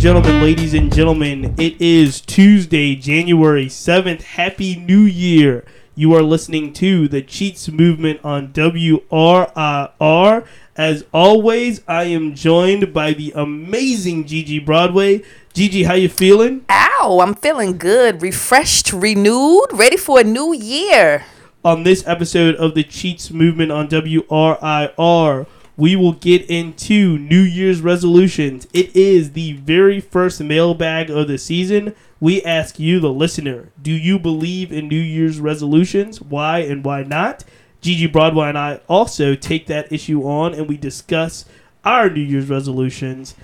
gentlemen, ladies and gentlemen, it is Tuesday, January 7th. Happy New Year. You are listening to the Cheats Movement on WRIR. As always, I am joined by the amazing Gigi Broadway. Gigi, how you feeling? Ow, I'm feeling good, refreshed, renewed, ready for a new year. On this episode of the Cheats Movement on WRIR, we will get into New Year's resolutions. It is the very first mailbag of the season. We ask you, the listener, do you believe in New Year's resolutions? Why and why not? Gigi Broadway and I also take that issue on and we discuss our New Year's resolutions.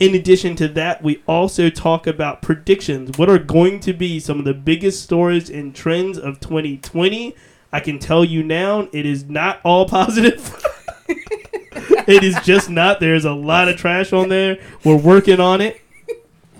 In addition to that, we also talk about predictions. What are going to be some of the biggest stories and trends of 2020? I can tell you now, it is not all positive. it is just not. There's a lot of trash on there. We're working on it.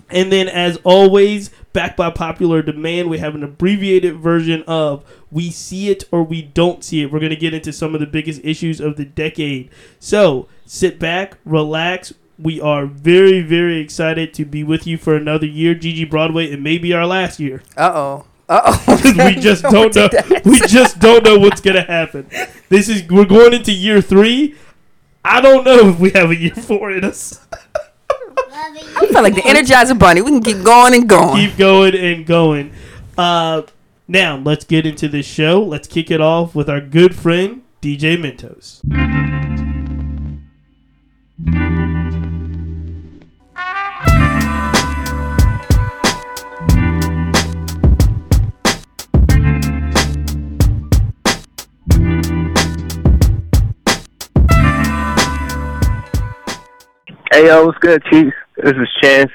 And then, as always, backed by popular demand, we have an abbreviated version of We See It or We Don't See It. We're going to get into some of the biggest issues of the decade. So, sit back, relax. We are very, very excited to be with you for another year. Gigi Broadway, it may be our last year. Uh oh. Uh oh. we just don't know. We just don't know what's gonna happen. This is we're going into year three. I don't know if we have a year four in us. I feel like the Energizer Bunny. We can keep going and going. Keep going and going. Uh, now let's get into this show. Let's kick it off with our good friend DJ Mentos. Yo, what's good, Chief? This is Chance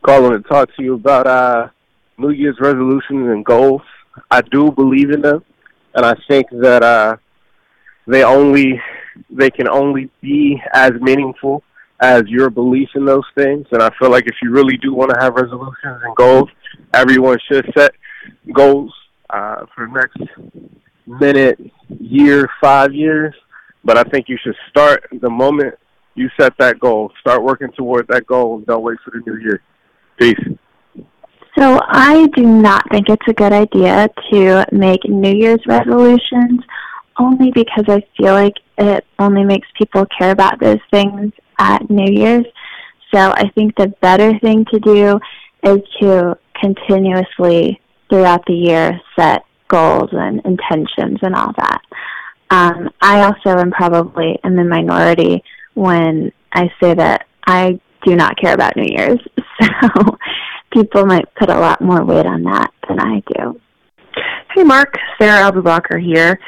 calling to talk to you about uh, New Year's resolutions and goals. I do believe in them, and I think that uh, they only they can only be as meaningful as your belief in those things. And I feel like if you really do want to have resolutions and goals, everyone should set goals uh, for the next minute, year, five years. But I think you should start the moment you set that goal. Start working toward that goal and don't wait for the new year. Peace. So I do not think it's a good idea to make New Year's resolutions only because I feel like it only makes people care about those things at New Year's. So I think the better thing to do is to continuously throughout the year set goals and intentions and all that. Um, I also am probably in the minority when I say that I do not care about New Year's. So people might put a lot more weight on that than I do. Hey, Mark. Sarah Abubakar here.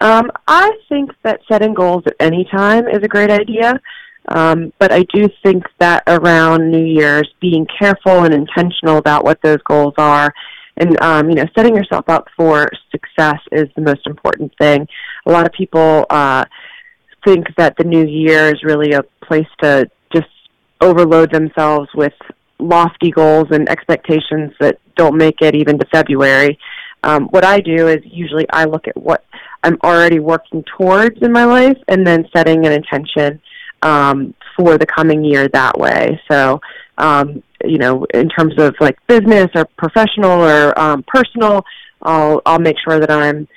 Um, I think that setting goals at any time is a great idea. Um, but I do think that around New Year's, being careful and intentional about what those goals are, and um, you know, setting yourself up for success is the most important thing. A lot of people uh, think that the new year is really a place to just overload themselves with lofty goals and expectations that don't make it even to February. Um, what I do is usually I look at what I'm already working towards in my life and then setting an intention um, for the coming year that way. So, um, you know, in terms of like business or professional or um, personal, I'll I'll make sure that I'm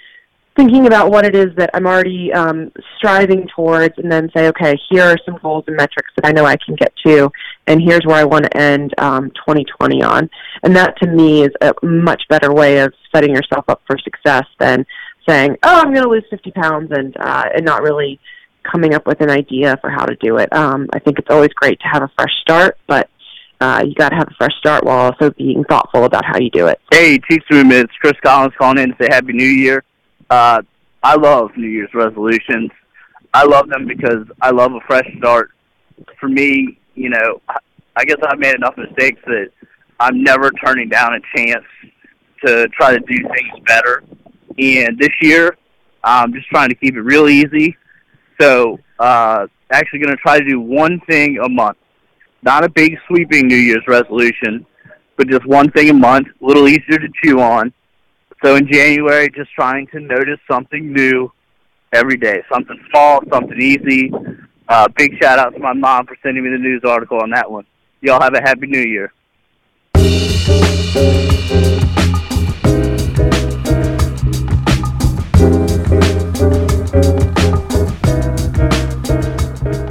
thinking about what it is that I'm already um, striving towards, and then say, okay, here are some goals and metrics that I know I can get to, and here's where I want to end um, 2020 on. And that, to me, is a much better way of setting yourself up for success than saying, oh, I'm going to lose 50 pounds, and uh, and not really coming up with an idea for how to do it. Um, I think it's always great to have a fresh start, but uh, you got to have a fresh start while also being thoughtful about how you do it. Hey, Cheats Movement, it's Chris Collins calling in to say Happy New Year. Uh, I love New Year's resolutions. I love them because I love a fresh start. For me, you know, I guess I've made enough mistakes that I'm never turning down a chance to try to do things better. And this year, I'm just trying to keep it real easy. So, uh, actually going to try to do one thing a month. Not a big sweeping New Year's resolution, but just one thing a month, a little easier to chew on so in January, just trying to notice something new every day, something small, something easy. Uh, big shout out to my mom for sending me the news article on that one. Y'all have a happy New Year.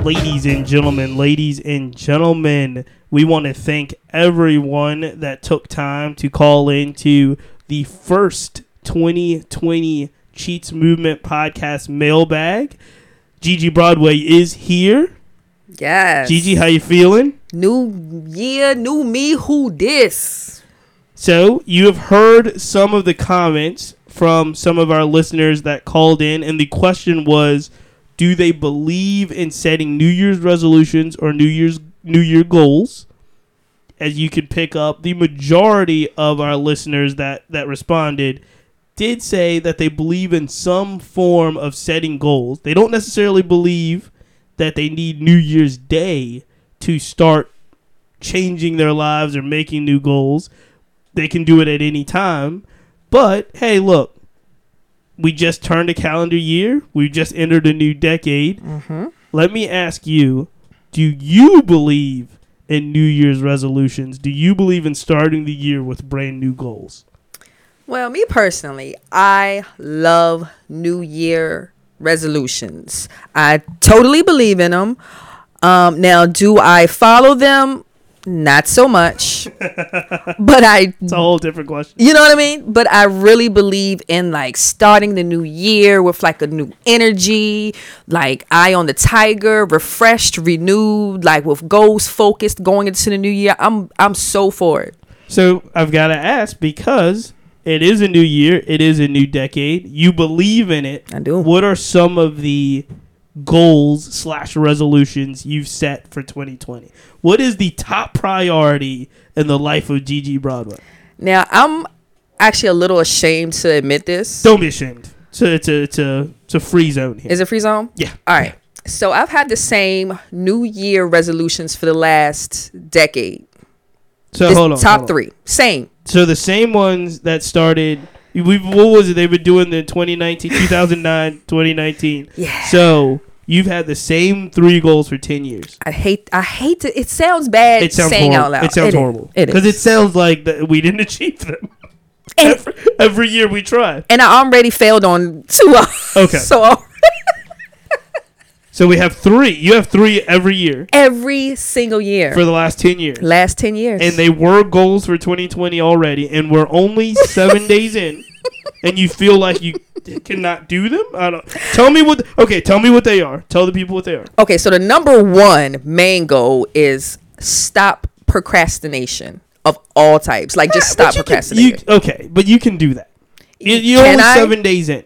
ladies and gentlemen, ladies and gentlemen, we want to thank everyone that took time to call into the first 2020 Cheats Movement podcast mailbag. Gigi Broadway is here. Yes. Gigi, how you feeling? New year, new me. Who this? So, you have heard some of the comments from some of our listeners that called in, and the question was do they believe in setting New Year's resolutions or New Year's New Year goals? As you can pick up, the majority of our listeners that, that responded did say that they believe in some form of setting goals. They don't necessarily believe that they need New Year's Day to start changing their lives or making new goals. They can do it at any time. But hey, look, we just turned a calendar year. We just entered a new decade. Mm-hmm. Let me ask you: Do you believe in New Year's resolutions? Do you believe in starting the year with brand new goals? Well, me personally, I love New Year resolutions. I totally believe in them. Um, now, do I follow them? Not so much, but I It's a whole different question. You know what I mean? But I really believe in like starting the new year with like a new energy, like eye on the tiger, refreshed, renewed, like with goals focused going into the new year. I'm I'm so for it. So I've got to ask because it is a new year, it is a new decade. You believe in it. I do. What are some of the goals slash resolutions you've set for 2020? What is the top priority in the life of Gigi Broadway? Now I'm actually a little ashamed to admit this. Don't be ashamed. To to to it's a it's a free zone here. Is it free zone? yeah. All right. So I've had the same New Year resolutions for the last decade. So This hold on. top hold on. three, same. So the same ones that started. We what was it? They were doing the 2019, 2009, 2019. Yeah. So you've had the same three goals for 10 years. I hate. I hate to. It sounds bad It sounds saying horrible. out loud. It sounds is. horrible. It Because it sounds like that we didn't achieve them. Every, every year we try. and I already failed on two. of- Okay. So So we have three. You have three every year every single year, for the last 10 years. last ten years, And they were goals for 2020 already. And we're only seven days in. And you feel like you cannot do them? I don't. Tell me what. Okay, tell me what they are. Tell the people what they are. okay. So the number one main goal is stop procrastination of all types. Like just stop can- procrastinating. you- okay, but you can do that. You- You're only I? seven days in.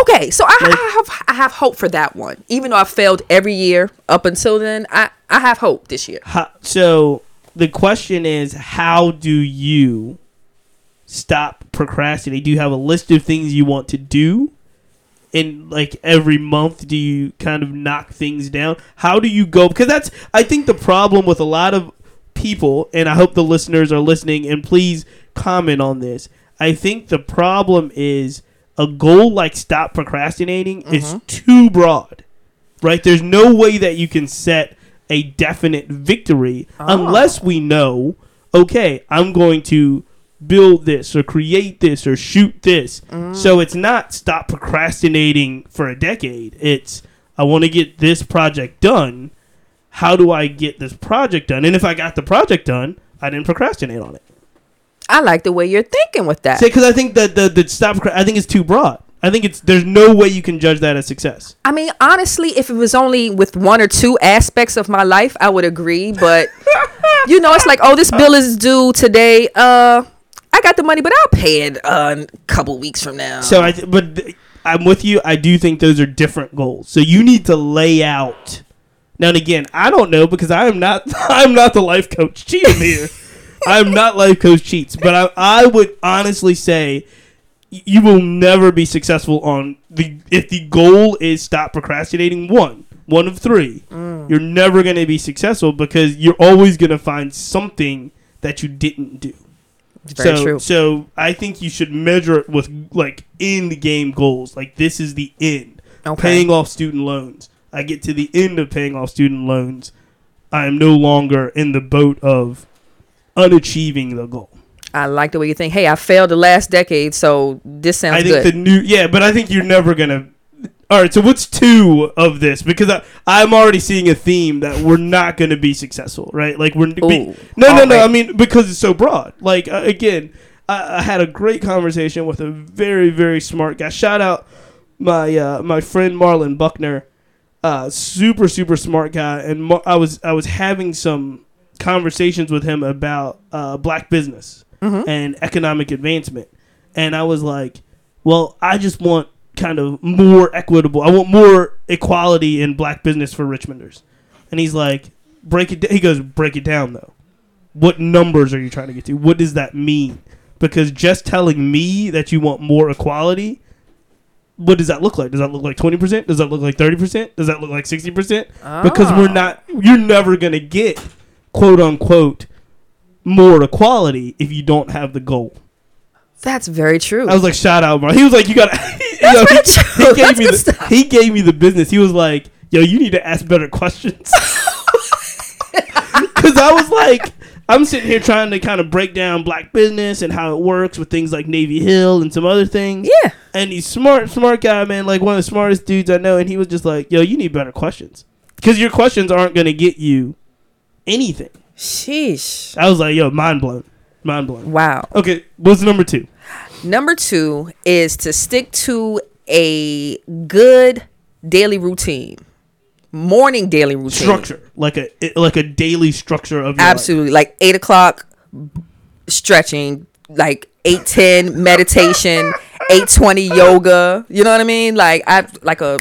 Okay, so I, Like- I have I have hope for that one. Even though I failed every year up until then, I I have hope this year. How, so the question is, how do you stop procrastinating? Do you have a list of things you want to do? And like every month, do you kind of knock things down? How do you go? Because that's I think the problem with a lot of people, and I hope the listeners are listening. And please comment on this. I think the problem is a goal like stop procrastinating is mm-hmm. too broad right? There's no way that you can set a definite victory ah. unless we know, okay, I'm going to build this or create this or shoot this. Mm. So it's not stop procrastinating for a decade. It's I want to get this project done. How do I get this project done? And if I got the project done, I didn't procrastinate on it. I like the way you're thinking with that. Because I think that the the stop. I think it's too broad. I think it's there's no way you can judge that as success. I mean, honestly, if it was only with one or two aspects of my life, I would agree. But you know, it's like, oh, this bill is due today. Uh, I got the money, but I'll pay it uh, a couple weeks from now. So I, th- but th- I'm with you. I do think those are different goals. So you need to lay out. Now and again, I don't know because I am not. I'm not the life coach cheating here. I'm not life coach cheats, but I, I would honestly say you will never be successful on the if the goal is stop procrastinating. One, one of three, mm. you're never going to be successful because you're always going to find something that you didn't do. So, true. So I think you should measure it with like end game goals. Like this is the end. Okay. Paying off student loans. I get to the end of paying off student loans. I am no longer in the boat of unachieving the goal. I like the way you think. Hey, I failed the last decade, so this sounds I think good. the new yeah, but I think you're never gonna. All right, so what's two of this? Because I, I'm already seeing a theme that we're not going to be successful, right? Like we're be, no, no, no. right. I mean because it's so broad. Like uh, again, I, I had a great conversation with a very very smart guy. Shout out my uh, my friend Marlon Buckner, uh, super super smart guy, and Mar- I was I was having some conversations with him about uh, black business and economic advancement, and I was like, well, I just want kind of more equitable. I want more equality in black business for Richmonders, and he's like, break it. He goes, break it down though. What numbers are you trying to get to? What does that mean? Because just telling me that you want more equality what does that look like? Does that look like twenty percent? Does that look like thirty percent? Does that look like sixty percent? Because we're Ah. not. You're never gonna get quote unquote more equality if you don't have the goal. That's very true. I was like, shout out, bro. He was like, you got. Very he, he gave me the stuff. he gave me the business. He was like, yo, you need to ask better questions. Because I was like, I'm sitting here trying to kind of break down black business and how it works with things like Navy Hill and some other things. yeah. And he's smart, smart guy, man. Like one of the smartest dudes I know. And he was just like, "Yo, you need better questions because your questions aren't gonna get you anything." Sheesh. I was like, "Yo, mind blown, mind blown." Wow. Okay, what's number two? Number two is to stick to a good daily routine, morning daily routine. Structure, like a like a daily structure of your life. Absolutely. Like eight o'clock stretching, like eight ten meditation, eight twenty yoga. You know what I mean? Like I like a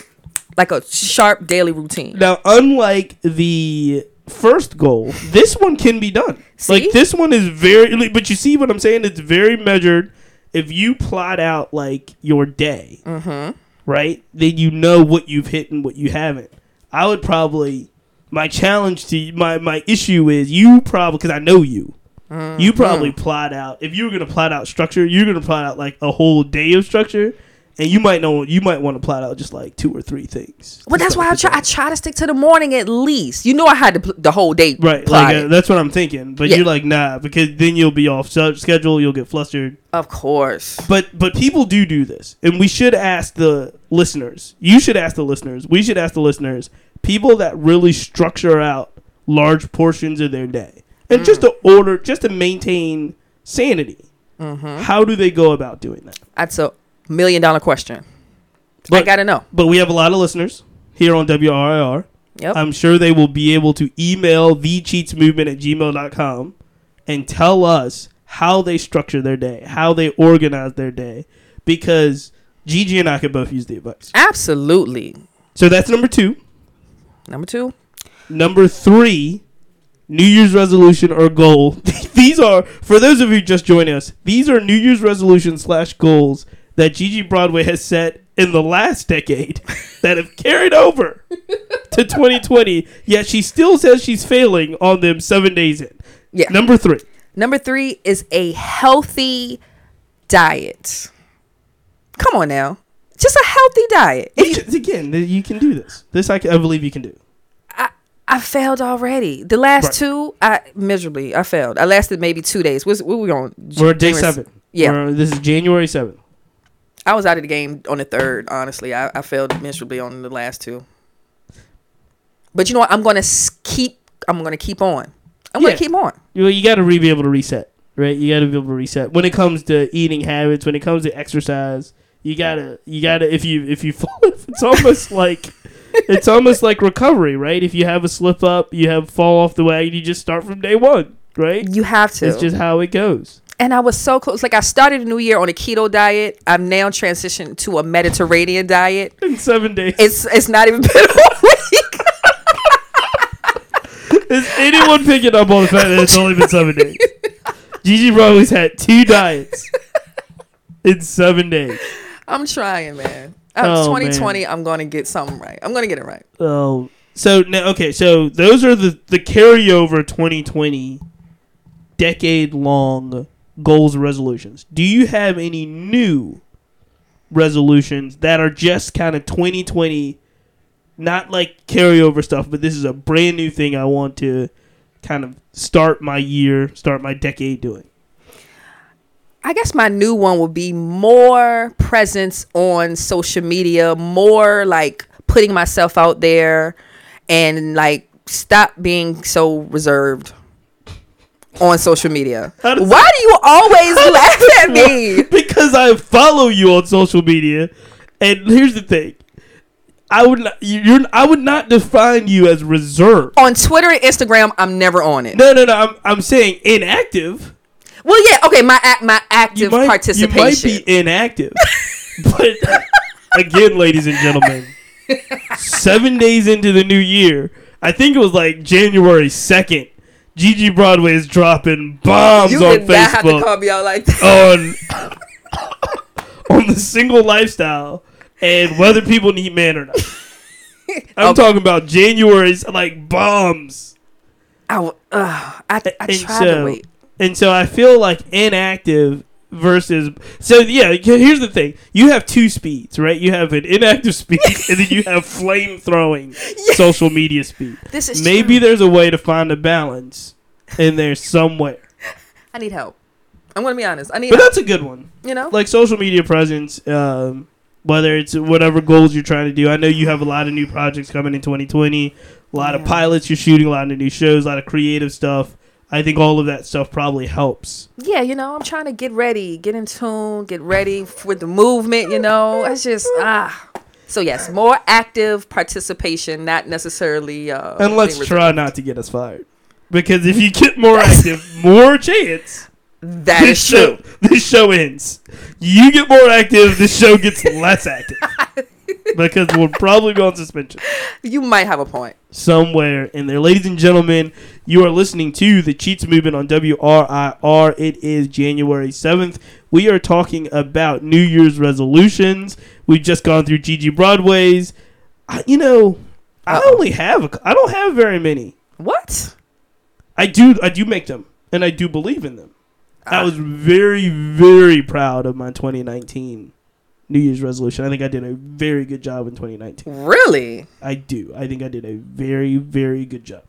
like a sharp daily routine. Now, unlike the first goal, this one can be done. See? Like this one is very, but you see what I'm saying? It's very measured. If you plot out like your day, Mm-hmm. right, then you know what you've hit and what you haven't. I would probably. My challenge to you, my my issue is you probably because I know you. Mm-hmm. You probably plot out if you were gonna plot out structure, you're gonna plot out like a whole day of structure, and you might know you might want to plot out just like two or three things. Well, that's why I try. I try to stick to the morning at least. You know, I had to pl- the whole day Right, like uh, that's what I'm thinking. But Yeah. you're like, nah, because then you'll be off schedule. You'll get flustered. of course. But but people do do this, and we should ask the listeners. You should ask the listeners. We should ask the listeners. People that really structure out large portions of their day, and just Mm. to order, just to maintain sanity. Mm-hmm. How do they go about doing that? That's a million dollar question. I gotta know. But we have a lot of listeners here on WRIR. Yep. I'm sure they will be able to email thecheatsmovement at gmail.com and tell us how they structure their day, how they organize their day, because Gigi and I could both use the advice. Absolutely. So that's number two. Number two. Number three, New Year's resolution or goal. these are, for those of you just joining us, these are New Year's resolution slash goals that Gigi Broadway has set in the last decade that have carried over to 2020, yet she still says she's failing on them seven days in. Yeah. Number three. Number three is a healthy diet. Come on now. Just a healthy diet. Just- Again, you can do this. This I, can, I believe you can do. I, I failed already. The last Right. two, I miserably. I failed. I lasted maybe two days. What's, what we on? We're day January- seven. Yeah. We're- this is January 7th. I was out of the game on the third. Honestly, I, I failed miserably on the last two. But you know what? I'm gonna keep. I'm gonna keep on. I'm Yeah. gonna keep on. you, you got to re- be able to reset, right? You got to be able to reset when it comes to eating habits, when it comes to exercise. You gotta, you gotta. If you if you fall, it's almost like it's almost like recovery, right? If you have a slip up, you have fall off the wagon, you just start from day one, right? You have to. It's just how it goes. And I was so close. Like I started a new year on a keto diet. I'm now transitioned to a Mediterranean diet. In seven days, It's it's not even been a week. is anyone picking up on the fact that it's only been seven days? Gigi Broadway's had two diets in seven days. I'm trying, man. Oh, Um, 2020, I'm gonna get something right. I'm gonna get it right. Oh, so now okay, so those are the the carryover 2020 decade long goals resolutions. Do you have any new resolutions that are just kind of 2020 not like carryover stuff, but this is a brand new thing I want to kind of start my year, start my decade doing. I guess my new one would be more presence on social media, more like putting myself out there and like stop being so reserved on social media. Why do you always laugh at me? because I follow you on social media, and here's the thing. I would not, you- you're I would not define you as reserved. On Twitter and Instagram, I'm never on it. No, no, no. I'm, I'm saying inactive. Well, yeah, okay, my act, my You active might, participation. you might be inactive, but again, ladies and gentlemen, seven days into the new year, I think it was like January second. Gigi Broadway is dropping bombs you on not have to Facebook call me out like that. on on the single lifestyle and whether people need man or not. I'm Okay. talking about January's like bombs. I, ugh, I, I tried so- to wait. And so I feel like inactive versus so yeah, here's the thing. You have two speeds, right? You have an inactive speed and then you have flame throwing social media speed. This is Maybe true. there's a way to find a balance in there somewhere. I need help. I'm gonna be honest. I need But help. that's a good one. You know, like social media presence, um, whether it's whatever goals you're trying to do. I know you have a lot of new projects coming in 2020, a lot of pilots you're shooting, a lot of new shows, a lot of creative stuff. I think all of that stuff probably helps. yeah, you know, I'm trying to get ready, get in tune, get ready with the movement. You know, it's just ah. So yes, more active participation, not necessarily. Uh, And let's try not to get us fired. Because if you get more active, more chance That this is true. show this show ends. You get more active, this show gets less active. because we'll probably be on suspension. You might have a point. somewhere in there. Ladies and gentlemen, you are listening to the Cheats Movement on WRIR. It is January 7th. We are talking about New Year's resolutions. We've just gone through Gigi Broadway's. I, you know, I Uh-oh. only have a, I don't have very many. What? I do I do make them and I do believe in them. I Ah. was very very proud of my 2019 New Year's resolution. I think I did a very good job in 2019. Really? I do. I think I did a very very good job.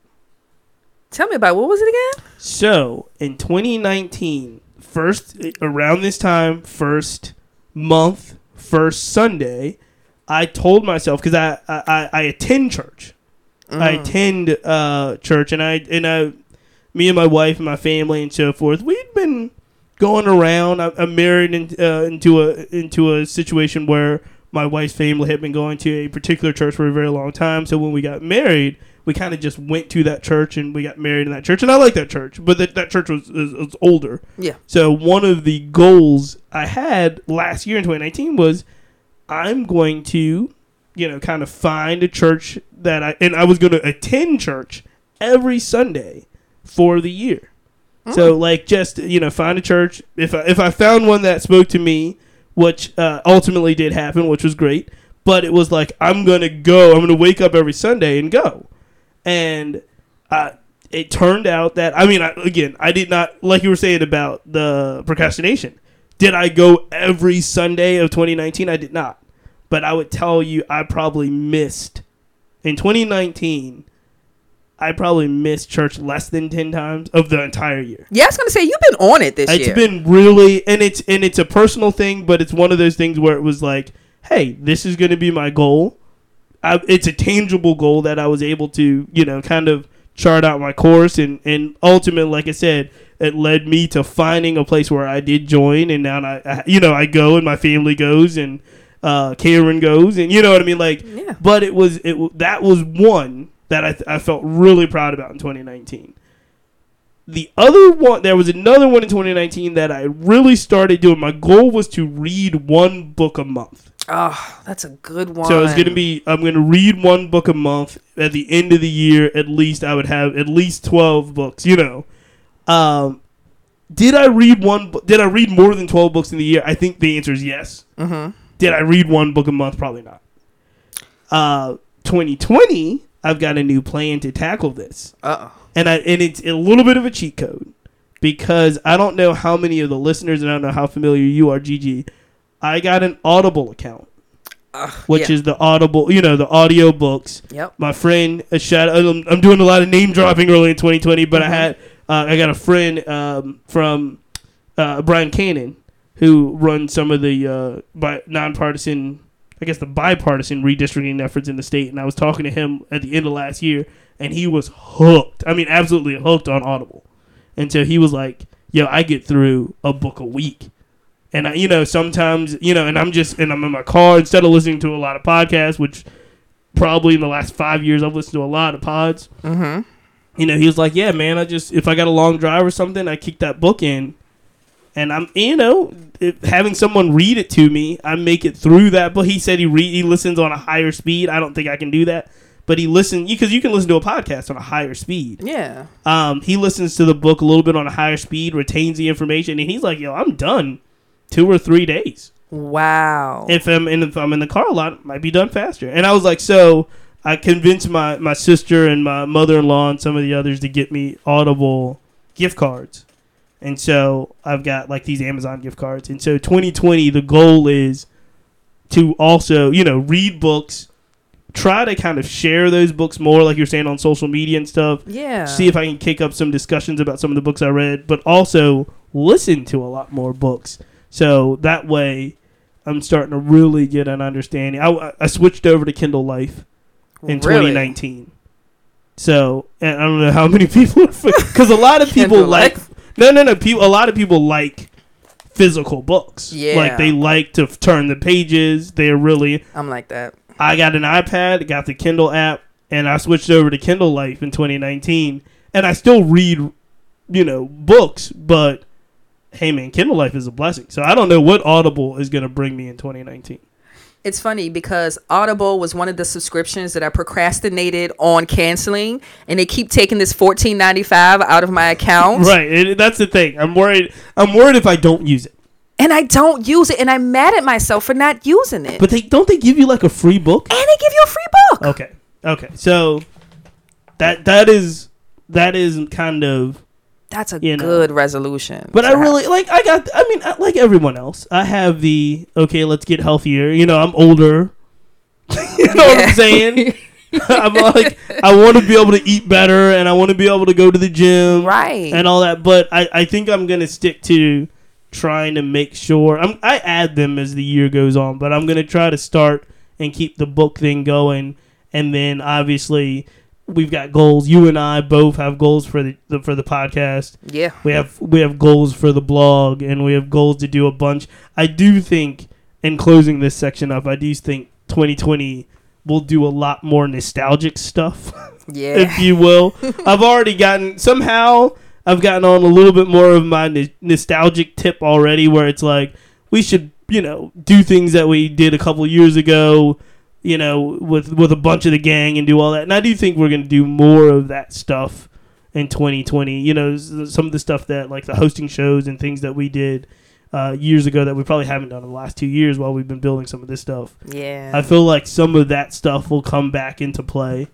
Tell me about what was it again? So in 2019, first around this time, first month, first Sunday, I told myself because I, I I attend church, I attend uh, church, and I and I, me and my wife and my family and so forth, we'd been going around. I, I'm married in, uh, into a into a situation where my wife's family had been going to a particular church for a very long time. So when we got married, we kind of just went to that church and we got married in that church. And I like that church, but that, that church was, was, was older. Yeah. So one of the goals I had last year in 2019 was I'm going to, you know, kind of find a church that I and I was going to attend church every Sunday for the year. So like just you know find a church if I, if I found one that spoke to me, which uh, ultimately did happen, which was great. But it was like I'm gonna go. I'm gonna wake up every Sunday and go, and uh, it turned out that I mean I, again I did not like you were saying about the procrastination. Did I go every Sunday of 2019? I did not, but I would tell you I probably missed in 2019. I probably missed church less than ten times of the entire year. Yeah, I was gonna say you've been on it this It's year. It's been really, and it's and it's a personal thing, but it's one of those things where it was like, hey, this is going to be my goal. I, it's a tangible goal that I was able to, you know, kind of chart out my course, and and ultimately, like I said, it led me to finding a place where I did join, and now I, I you know, I go and my family goes, and uh, Karen goes, and you know what I mean, like, Yeah. but it was it that was one that I, I felt really proud about in 2019 the other one there was another one in 2019 that i really started doing. My goal was to read one book a month. Oh, that's a good one. so it's going to be i'm going to read one book a month. At the end of the year at least i would have at least 12 books you know. Um did i read one did i read more than 12 books in the year? I think the answer is yes. Mhm. did i read one book a month? Probably not. Uh 2020 i've got a new plan to tackle this Uh oh. and I and it's a little bit of a cheat code because I don't know how many of the listeners and I don't know how familiar you are, Gigi. I got an Audible account, which yeah. is the Audible, you know, the audio books. Yep. My friend, a shout. I'm, I'm doing a lot of name dropping early in 2020, but Mm-hmm. I had uh, I got a friend um, from uh, Brian Cannon who runs some of the uh, bi- nonpartisan, I guess the bipartisan redistricting efforts in the state, and I was talking to him at the end of last year, and he was hooked. I mean, absolutely hooked on Audible, and so he was like, "Yo, I get through a book a week." And I, you know, sometimes, you know, and I'm just, and I'm in my car instead of listening to a lot of podcasts, which probably in the last five years I've listened to a lot of pods. Mm-hmm. You know, he was like, "Yeah, man, I just if I got a long drive or something, I kick that book in, and I'm, you know, if, having someone read it to me, I make it through that." But he said he read, he listens on a higher speed. I don't think I can do that, but he listen because you can listen to a podcast on a higher speed. Yeah. Um, he listens to the book a little bit on a higher speed, retains the information, and he's like, "Yo, I'm done, two or three days." Wow. if I'm in if I'm in the car a lot, might be done faster. And I was like, so I convinced my my sister and my mother in law and some of the others to get me Audible gift cards. And so I've got like these Amazon gift cards. And so 2020, the goal is to also, you know, read books, try to kind of share those books more, like you're saying on social media and stuff. yeah. See if I can kick up some discussions about some of the books I read, but also listen to a lot more books. So that way, I'm starting to really get an understanding. I, I switched over to Kindle Life in Really? 2019. So and I don't know how many people, because a lot of people like? No no no people. A lot of people like physical books. Yeah. like they like to f- turn the pages. They're really I'm like that. I got an iPad, got the Kindle app, and I switched over to Kindle Life in 2019. And I still read, you know, books, but hey, man, Kindle Life is a blessing. So I don't know what Audible is going to bring me in 2019. It's funny because Audible was one of the subscriptions that I procrastinated on canceling, and they keep taking this fourteen ninety five out of my account. Right, and that's the thing. I'm worried. I'm worried if I don't use it. And I don't use it, and I'm mad at myself for not using it. But they don't they give you like a free book? and they give you a free book. Okay, okay. So that that is that is kind of That's a You know. good resolution. But I have. really like. I got. I mean, I- like everyone else, I have the okay. Let's get healthier. You know, I'm older. you know what I'm saying? I'm like, I want to be able to eat better, and I want to be able to go to the gym, right. and all that. But I, I think I'm gonna stick to trying to make sure. I'm, I add them as the year goes on, but I'm gonna try to start and keep the book thing going, and then obviously. We've got goals. You and I both have goals for the, the for the podcast yeah. we have we have goals for the blog and we have goals to do a bunch i do think in closing this section up i do think 2020 will do a lot more nostalgic stuff Yeah. if you will i've already gotten somehow i've gotten on a little bit more of my n- nostalgic tip already where it's like we should you know do things that we did a couple years ago you know with with a bunch of the gang and do all that. And i do think we're going to do more of that stuff in 2020 you know some of the stuff that like the hosting shows and things that we did uh, years ago that we probably haven't done in the last two years while we've been building some of this stuff. Yeah. i feel like some of that stuff will come back into play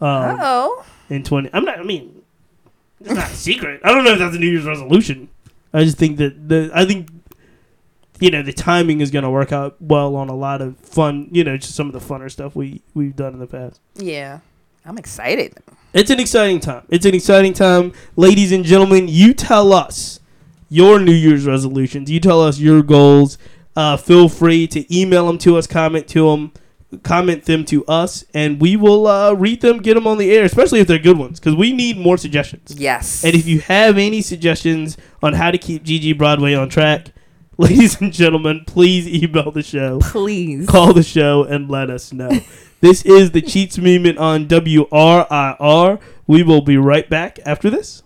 um, oh. in 20 i'm not i mean it's not a secret. I don't know if that's a new year's resolution. I just think that the i think you know the timing is going to work out well on a lot of fun you know just some of the funner stuff we we've done in the past Yeah. I'm excited. it's an exciting time it's an exciting time ladies and gentlemen you tell us your new year's resolutions you tell us your goals uh, feel free to email them to us comment to them comment them to us and we will uh, read them get them on the air especially if they're good ones because we need more suggestions Yes. and if you have any suggestions on how to keep Gigi Broadway on track, ladies and gentlemen, please email the show, please. call the show, and let us know. this is the Cheats Movement on WRIR. We will be right back after this.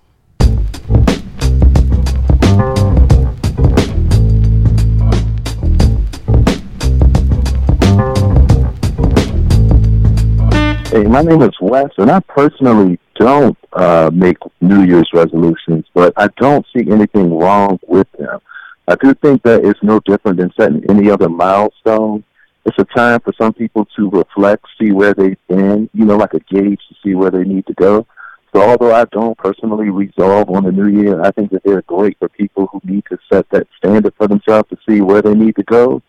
Hey, my name is Wes, and I personally don't uh, make New Year's resolutions, but I don't see anything wrong with them. I do think that it's no different than setting any other milestone. It's a time for some people to reflect, see where they've been, you know, like a gauge to see where they need to go. So although I don't personally resolve on the new year, I think that they're great for people who need to set that standard for themselves to see where they need to go,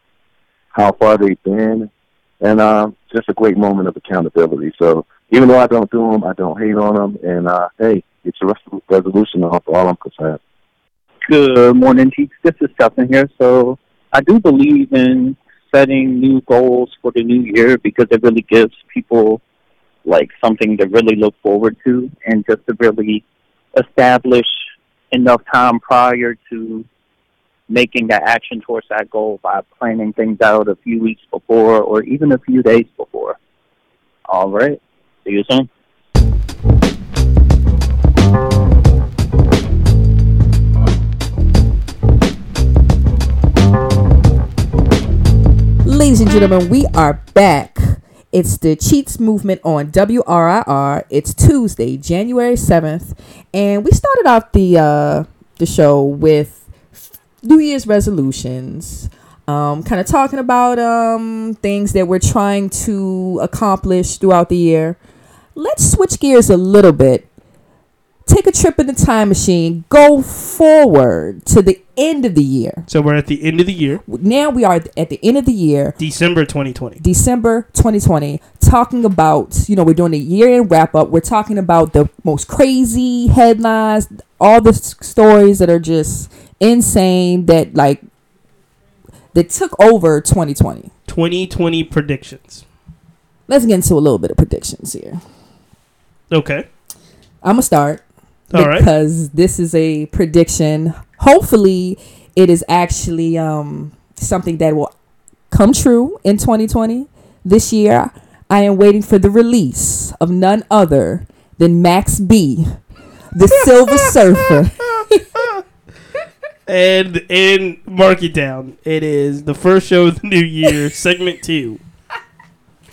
how far they've been, and uh, just a great moment of accountability. So even though I don't do them, I don't hate on them, and uh, hey, it's a resolution off all I'm concerned. Good morning, Chiefs. This is Stephen here. So I do believe in setting new goals for the new year because it really gives people like something to really look forward to and just to really establish enough time prior to making that action towards that goal by planning things out a few weeks before or even a few days before. All right. See you soon. Ladies and gentlemen, we are back. It's the Cheats Movement on WRIR. It's Tuesday, January 7th, and we started off the uh, the show with New Year's resolutions. Um, kind of talking about um, things that we're trying to accomplish throughout the year. Let's switch gears a little bit. Take a trip in the time machine. Go forward to the end of the year. So we're at the end of the year, Now we are at the end of the year. December 2020. December 2020, talking about, you know, we're doing a year end wrap up. We're talking about the most crazy headlines, all the stories that are just insane that, like, that took over 2020. 2020 predictions. Let's get into a little bit of predictions here. Okay. I'm going to start All right. because this is a prediction. Hopefully, it is actually um, something that will come true in 2020. This year, I am waiting for the release of none other than Max B, the Silver Surfer. And and mark it down. It is the first show of the new year. segment two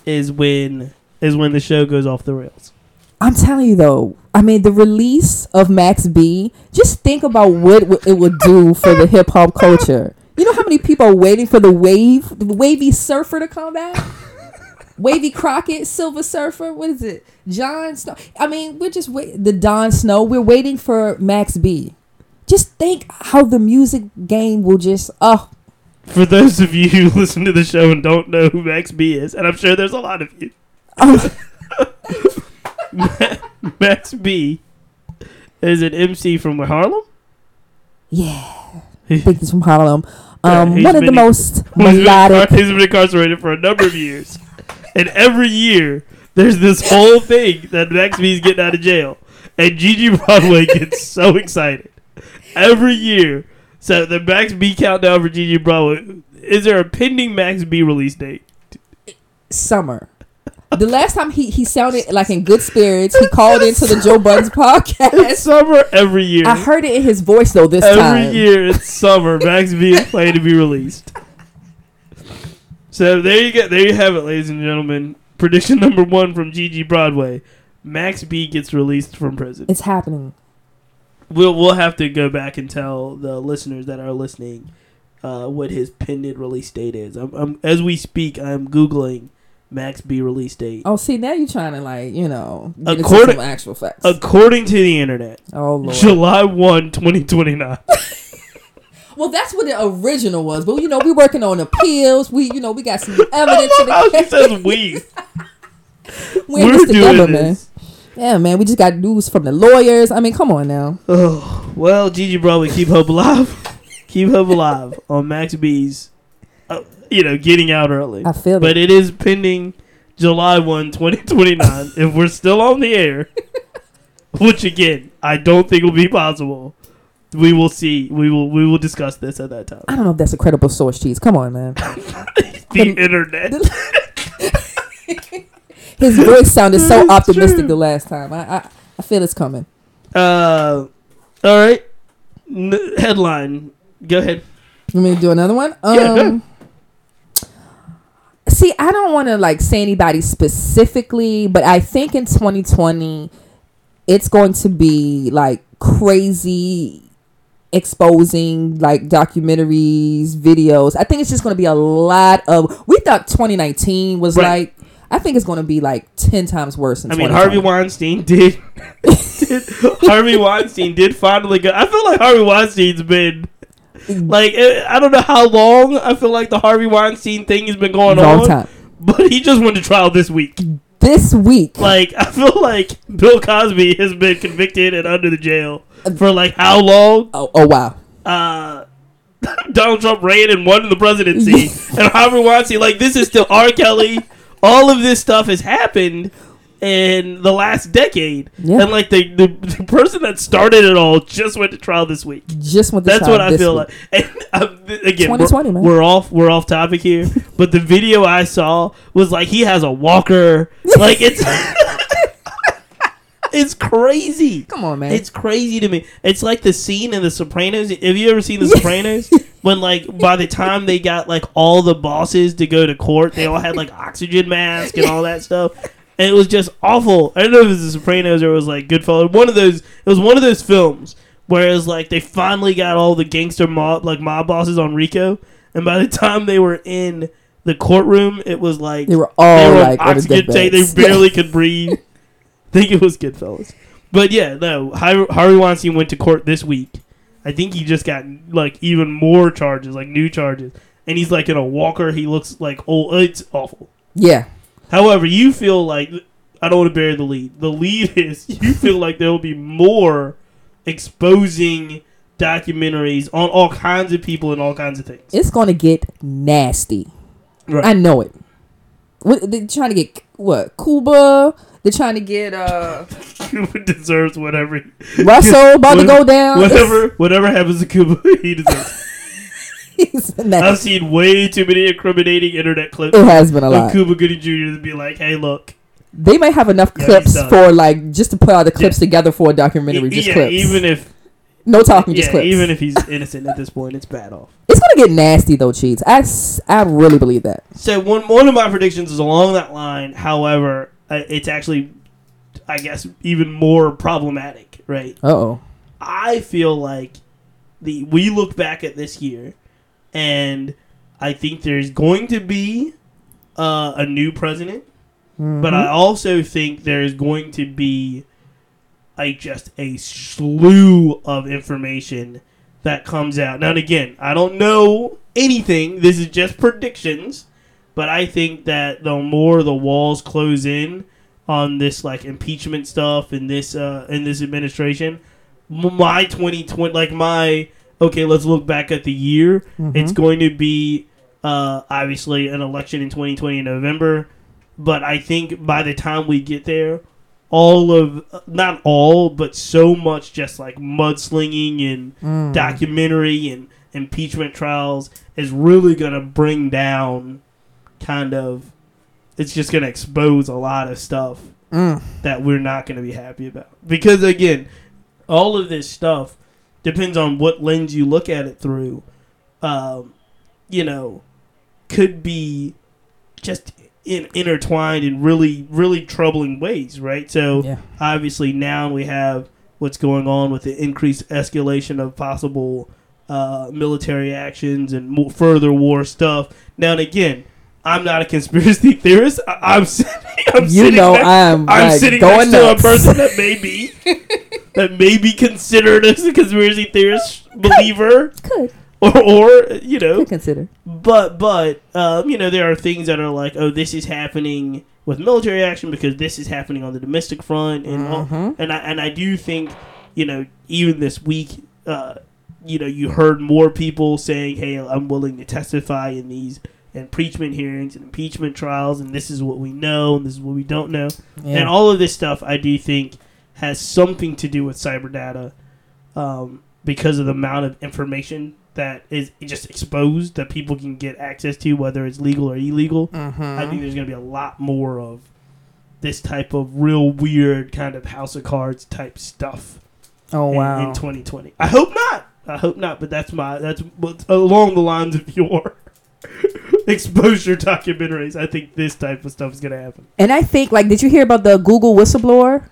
is when is when the show goes off the rails. I'm telling you though, I mean the release of Max B. Just think about what it would do for the hip hop culture. You know how many people are waiting for the wave, the wavy surfer to come back? Wavy Crockett, Silver Surfer. What is it? John Snow. I mean, we're just wait. The Don Snow. We're waiting for Max B. Just think how the music game will just. Oh, For those of you who listen to the show and don't know who Max B is, and I'm sure there's a lot of you, oh Max B is an MC from Harlem. yeah. I think he's from Harlem. Um, he's one of the most He's been, he's been incarcerated for a number of years, and every year there's this whole thing that Max B is getting out of jail, and Gigi Broadway gets so excited every year. So the Max B countdown for Gigi Broadway. Is there a pending Max B release date? summer. The last time he, he sounded like in good spirits, he called into the Joe It's podcast. summer every year. I heard it in his voice though this Every time. year it's summer. Max B is planning to be released. So there you go. There you have it, ladies and gentlemen. Prediction number one from Gigi Broadway: Max B gets released from prison. It's happening. We'll we'll have to go back and tell the listeners that are listening uh, what his pending release date is. I'm, I'm, as we speak, I'm googling Max B release date. Oh, see now you're trying to like you know get According- some actual facts. According to the internet, oh lord. July 1, 2029. Well, that's what the original was, but you know we're working on appeals. We you know we got some evidence in How the she case. says we. We're We're together, doing man. this. Yeah, man. We just got news from the lawyers. I mean, come on now. Oh, well, Gigi Broadway, keep hope alive. keep hope alive on Max B's, uh, you know, getting out early. I feel But it. is pending July 1, 2029. if we're still on the air, which again, I don't think will be possible. We will see. We will we will discuss this at that time. I don't know if that's a credible source, cheese. Come on, man. The internet. His voice sounded so optimistic true. the last time. I, I I feel it's coming. Uh, all right. N- headline. Go ahead. You want me to do another one? Yeah, Um, see, I don't want to like say anybody specifically, but I think in 2020, it's going to be like crazy exposing like documentaries, videos. I think it's just going to be a lot of. We thought 2019 was Right. like. I think it's going to be like 10 times worse in I mean, Harvey Weinstein did, did. Harvey Weinstein did finally go. I feel like Harvey Weinstein's been like eh, I don't know how long. I feel like the Harvey Weinstein thing has been going Long on, time. but he just went to trial this week. This week, Like I feel like Bill Cosby has been convicted and under the jail for like how long? oh, oh wow, Uh, Donald Trump ran and won the presidency, and Harvey Weinstein. Like this is still R. Kelly. All of this stuff has happened in the last decade, Yeah. and like the, the the person that started it all just went to trial this week. just went. to That's what I feel week. like. And um, th- again, 2020, we're, we're off we're off topic here, but the video I saw was like he has a walker. Like it's it's crazy. Come on, man. It's crazy to me. It's like the scene in The Sopranos. Have you ever seen The Sopranos? when like by the time they got like all the bosses to go to court, they all had like oxygen masks and all that stuff. And it was just awful. I don't know if it was The Sopranos or it was like Goodfellas. One of those. It was one of those films where it was like they finally got all the gangster mob like mob bosses on RICO, and by the time they were in the courtroom, it was like They were all, they were like, oxygen tank. They barely could breathe. I think it was Goodfellas. But yeah, no. Har- Harvey Weinstein went to court this week. I think he just got like even more charges, like new charges, and he's like in a walker. He looks like old. It's awful. yeah, However, you feel like I don't want to bury the lead. The lead is you feel like there will be more exposing documentaries on all kinds of people and all kinds of things. it's gonna get nasty. Right. I know it. What, they're trying to get what? Cuba. They're trying to get uh Cuba deserves whatever. Russell about to go down. Whatever, whatever happens to Cuba, he deserves. I've seen way too many incriminating internet clips It has been a lot. Cuba Gooding Jr. to be like, "Hey, look, They might have enough Yeah, clips for like just to put all the clips together for a documentary. E- just yeah, clips. even if no talking, yeah, just clips. even if he's innocent at this point, it's bad off." it's gonna get nasty though, cheats. I, s- I really believe that. So one one of my predictions is along that line. However, uh, it's actually, I guess, even more problematic. Right? Uh oh. I feel like the we look back at this year, and I think there's going to be uh, a new president, but I also think there's going to be a just a slew of information that comes out. Now, again, I don't know anything. This is just predictions, but I think that the more the walls close in on this like impeachment stuff and this uh in this administration, my 2020 like my okay, let's look back at the year. Mm-hmm. It's going to be uh obviously an election in 2020 in November, but I think by the time we get there, all of not all, but so much just like mudslinging and mm. documentary and impeachment trials is really gonna bring down kind of it's just gonna expose a lot of stuff mm. that we're not gonna be happy about. Because again, all of this stuff depends on what lens you look at it through. Um, you know, could be just in, intertwined in really, really troubling ways, right? So Yeah. obviously now we have what's going on with the increased escalation of possible uh, military actions and more, further war stuff. Now and again, I'm not a conspiracy theorist. I, I'm sitting. I'm You sitting know next- I'm, I'm like, sitting going next to a person that may be that may be considered as a conspiracy theorist believer, Could or or you know, could consider. but but um, you know there are things that are like oh this is happening with military action because this is happening on the domestic front and all, and I and I do think you know even this week uh, you know you heard more people saying hey I'm willing to testify in these impeachment hearings and impeachment trials and this is what we know and this is what we don't know Yeah. and all of this stuff I do think has something to do with cyber data um, because of the amount of information that is just exposed that people can get access to, whether it's legal or illegal. I think there's going to be a lot more of this type of real weird kind of house of cards type stuff Oh in, wow. in 2020. I hope not. I hope not. But that's my that's along the lines of your exposure documentaries. I think this type of stuff is going to happen. And I think like, did you hear about the Google whistleblower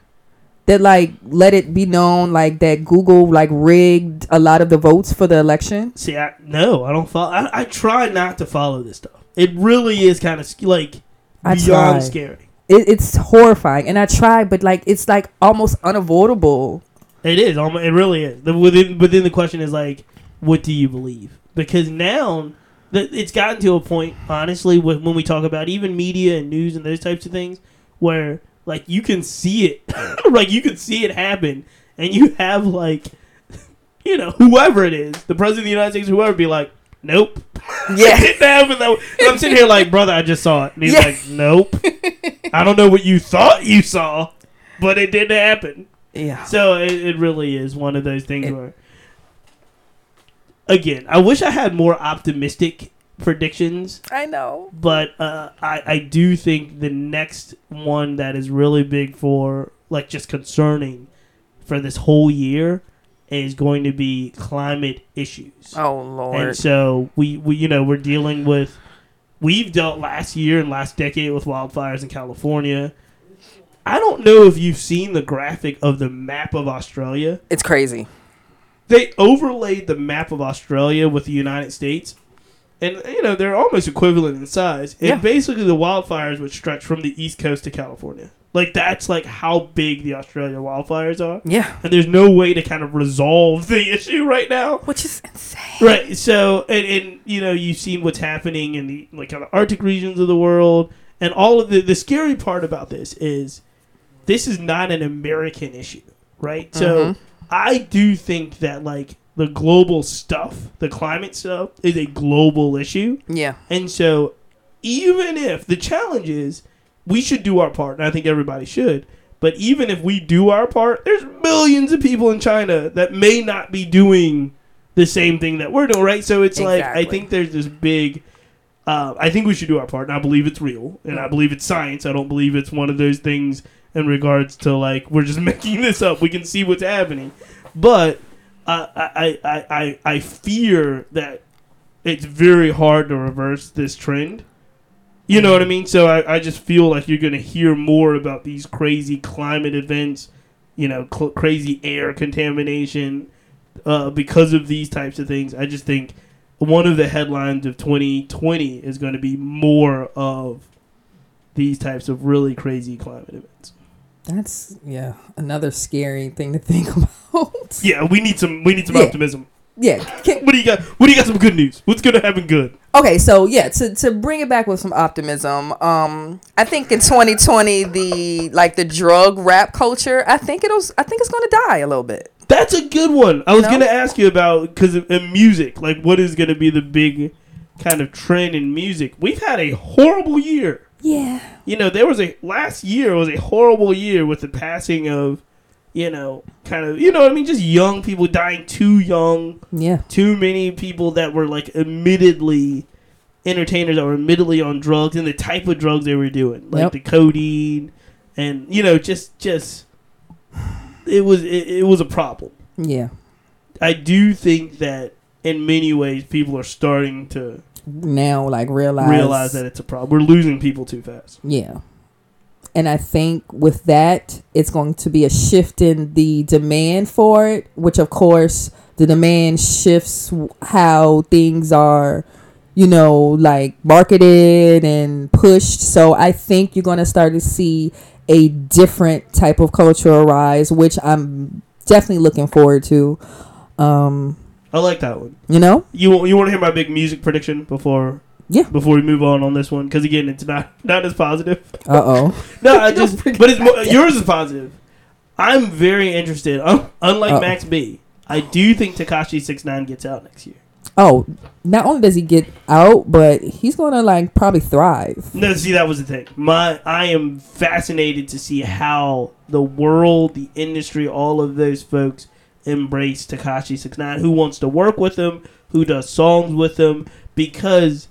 that like let it be known like that Google like rigged a lot of the votes for the election? See, I, no, I don't follow. I, I try not to follow this stuff. It really is kind of like I beyond try. scary. It, it's horrifying, and I try, but like it's like almost unavoidable. It is. It really is. The, within within the question is like, what do you believe? Because now it's gotten to a point, honestly, when, we talk about even media and news and those types of things, where like you can see it, like you can see it happen, and you have like, you know, whoever it is, the president of the United States, whoever, be like, nope, Yeah. it didn't happen. Though. I'm sitting here like, brother, I just saw it, and he's Yeah. like, nope, I don't know what you thought you saw, but it didn't happen. Yeah. So it, it really is one of those things where, again, I wish I had more optimistic predictions, I know. but uh, I I do think the next one that is really big for like just concerning for this whole year is going to be climate issues. Oh Lord. And so we, we you know we're dealing with we've dealt last year and last decade with wildfires in California. I don't know if you've seen the graphic of the map of Australia. It's crazy. They overlaid the map of Australia with the United States. And you know, they're almost equivalent in size. And Yeah. basically the wildfires would stretch from the east coast to California. Like that's like how big the Australia wildfires are. Yeah. And there's no way to kind of resolve the issue right now. Which is insane. Right. So, and, and you know, you've seen what's happening in the like kind of Arctic regions of the world, and all of the the scary part about this is this is not an American issue, right? So, Mhm. I do think that like the global stuff, the climate stuff, is a global issue, Yeah. and so even if the challenge is we should do our part, and I think everybody should. But even if we do our part, there's millions of people in China that may not be doing the same thing that we're doing, right? So it's like I think there's this big. Uh, I think we should do our part, and I believe it's real, and I believe it's science. I don't believe it's one of those things in regards to like we're just making this up. We can see what's happening, but I, I, I, I I fear that it's very hard to reverse this trend. You know what I mean? So I, I just feel like you're going to hear more about these crazy climate events, you know, cl- crazy air contamination uh, because of these types of things. I just think one of the headlines of 2020 is going to be more of these types of really crazy climate events. That's yeah, another scary thing to think about. Yeah, we need some we need some Yeah. optimism. Yeah. What do you got? What do you got? Some good news. What's going to happen good? Okay, so yeah, to to bring it back with some optimism. Um, I think in 2020, the like the drug rap culture, I think it'll, I think it's going to die a little bit. That's a good one. I was know? to ask you about because in music, like what is going to be the big kind of trend in music? We've had a horrible year. Yeah. You know, there was a last year was a horrible year with the passing of, you know, kind of you know what I mean, just young people dying too young. Yeah. Too many people that were like admittedly entertainers that were admittedly on drugs and the type of drugs they were doing, like Yep. the codeine, and you know, just just it was it, it was a problem. Yeah. I do think that in many ways people are starting to Now like realize realize that it's a problem. We're losing people too fast. Yeah. And I think with that, it's going to be a shift in the demand for it, which of course the demand shifts how things are, you know, like marketed and pushed. So I think you're going to start to see a different type of culture arise, which I'm definitely looking forward to. Um, I like that one. you know? You you want to hear my big music prediction before? Yeah. Before we move on on this one, because again, it's not not as positive. Uh oh. No, I just but it's more, yours is positive. I'm very interested. Um, unlike Uh-oh. Max B, I do think Tekashi Six Nine gets out next year. Oh, not only does he get out, but he's going to like probably thrive. No, see that was the thing. My I am fascinated to see how the world, the industry, all of those folks embrace Tekashi Six Nine. Who wants to work with him? Who does songs with him? Because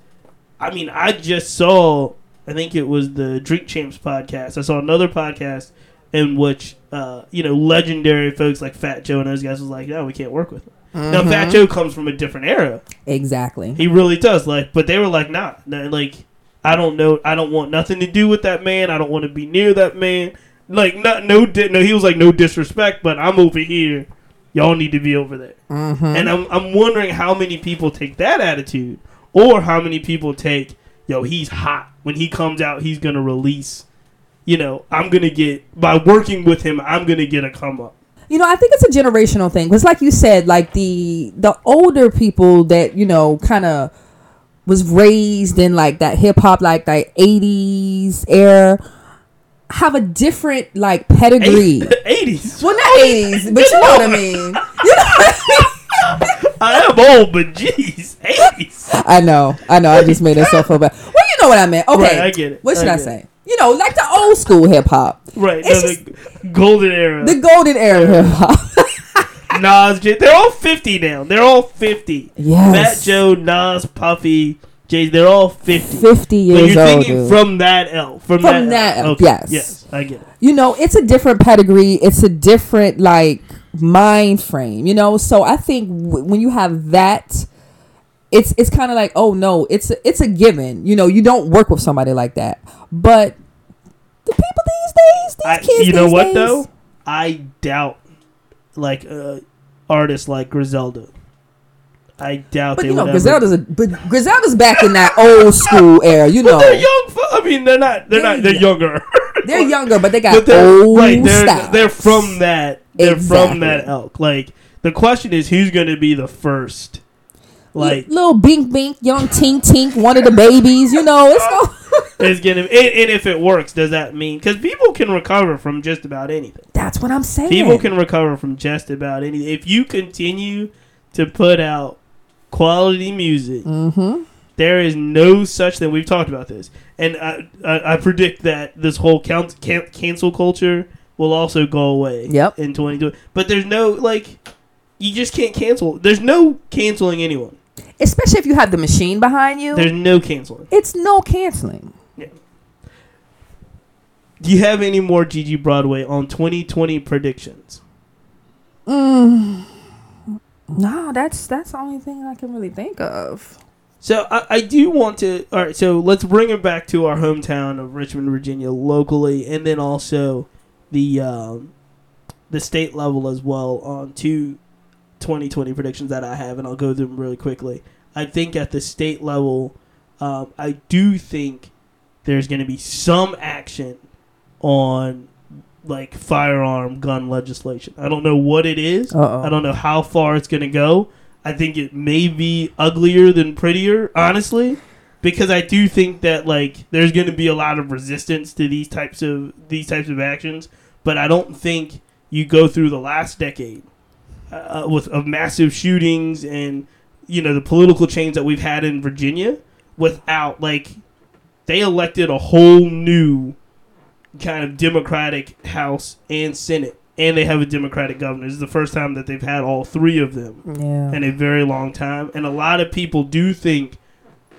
I mean, I just saw. I think it was the Drink Champs podcast. I saw another podcast in which uh, you know legendary folks like Fat Joe and those guys was like, "No, we can't work with him." Now, Fat Mhm. Joe comes from a different era. Exactly. He really does. Like, but they were like, nah, nah, like, I don't know, I don't want nothing to do with that man. I don't want to be near that man. Like, not no, no. He was like, no disrespect, but I'm over here. Y'all need to be over there. Mm-hmm. And I'm, I'm wondering how many people take that attitude, or how many people take, yo, he's hot. When he comes out, he's gonna release. You know, I'm gonna get by working with him. I'm gonna get a come up. You know, I think it's a generational thing because, like you said, like the the older people that you know kind of was raised in like that hip hop, like that '80s era, have a different like pedigree. Eighties. Well, not '80s, but you know what I mean. You know what I mean? I am old, but jeez, eighties. I know, I know. I just made myself feel bad. Well, you know what I meant. Okay, Right, I get it. What should I I, say? You know, like the old school hip hop, Right, It's no, the golden era. the golden era hip hop. Nas, J- they're all fifty now. They're all fifty. Yes. Fat Joe, Nas, Puffy, Jay, they're all fifty. 50 But years you're old, dude. from that L, from, From that, that L. L, Okay, yes. yes, I get it. you know, it's a different pedigree. It's a different like mind frame. You know, so I think w- when you have that, it's it's kind of like, oh no, it's a, it's a given. You know, you don't work with somebody like that. But the people these days, these I, kids, you know what days- though? I doubt like uh, artists like Griselda. I doubt But they you know, would Griselda's a, but Griselda's back in that old school era. You But know, they're young. I mean, they're not. They're, not. They're younger. they're younger, but they got but they're old right. They're styles. they're from that. They're Exactly. from that elk. Like the question is, who's going to be the first? Like little bink bink, young tink tink, one of the babies. You know, it's going to, and, and if it works, does that mean because people can recover from just about anything? That's what I'm saying. People can recover from just about anything if you continue to put out quality music. Mm-hmm. There is no such thing. We've talked about this, and I, I, I predict that this whole count, can, cancel culture will also go away. Yep. In 2020, but there's no like, you just can't cancel. There's no canceling anyone. Especially if you have the machine behind you. There's no canceling. it's no canceling. Do you have any more Gigi Broadway on 2020 predictions? Mm. No, that's that's the only thing I can really think of. So I, I do want to. All right, so let's bring it back to our hometown of Richmond, Virginia, locally, and then also the um, the state level as well on two 2020 predictions that I have, and I'll go through them really quickly. I think at the state level, um, I do think there's going to be some action on like firearm gun legislation. I don't know what it is. I don't know how far it's going to go. I think it may be uglier than prettier, honestly, because I do think that like there's going to be a lot of resistance to these types of these types of actions, but I don't think you go through the last decade uh, with of massive shootings and you know the political change that we've had in Virginia without like they elected a whole new kind of Democratic House and Senate, and they have a Democratic governor. This is the first time that they've had all three of them Yeah. in a very long time. And a lot of people do think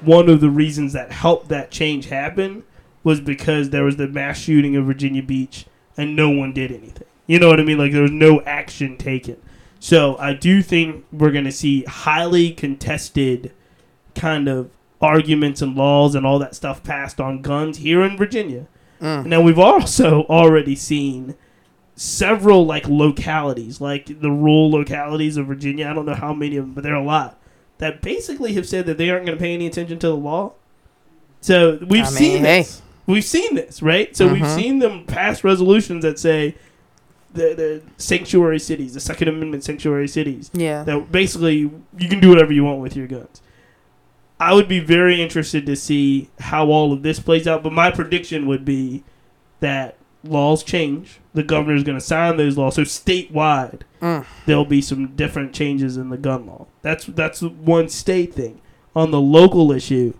one of the reasons that helped that change happen was because there was the mass shooting of Virginia Beach and no one did anything. You know what I mean? Like there was no action taken. So I do think we're going to see highly contested kind of arguments and laws and all that stuff passed on guns here in Virginia. Now we've also already seen several like localities, like the rural localities of Virginia. I don't know how many of them, but there are a lot that basically have said that they aren't going to pay any attention to the law. So we've I mean, seen hey. this. We've seen this, right? So we've Mhm. seen them pass resolutions that say the the sanctuary cities, the Second Amendment sanctuary cities, Yeah. that basically you can do whatever you want with your guns. I would be very interested to see how all of this plays out, but my prediction would be that laws change. The governor is going to sign those laws, so statewide Mm. there'll be some different changes in the gun law. That's that's one state thing. On the local issue,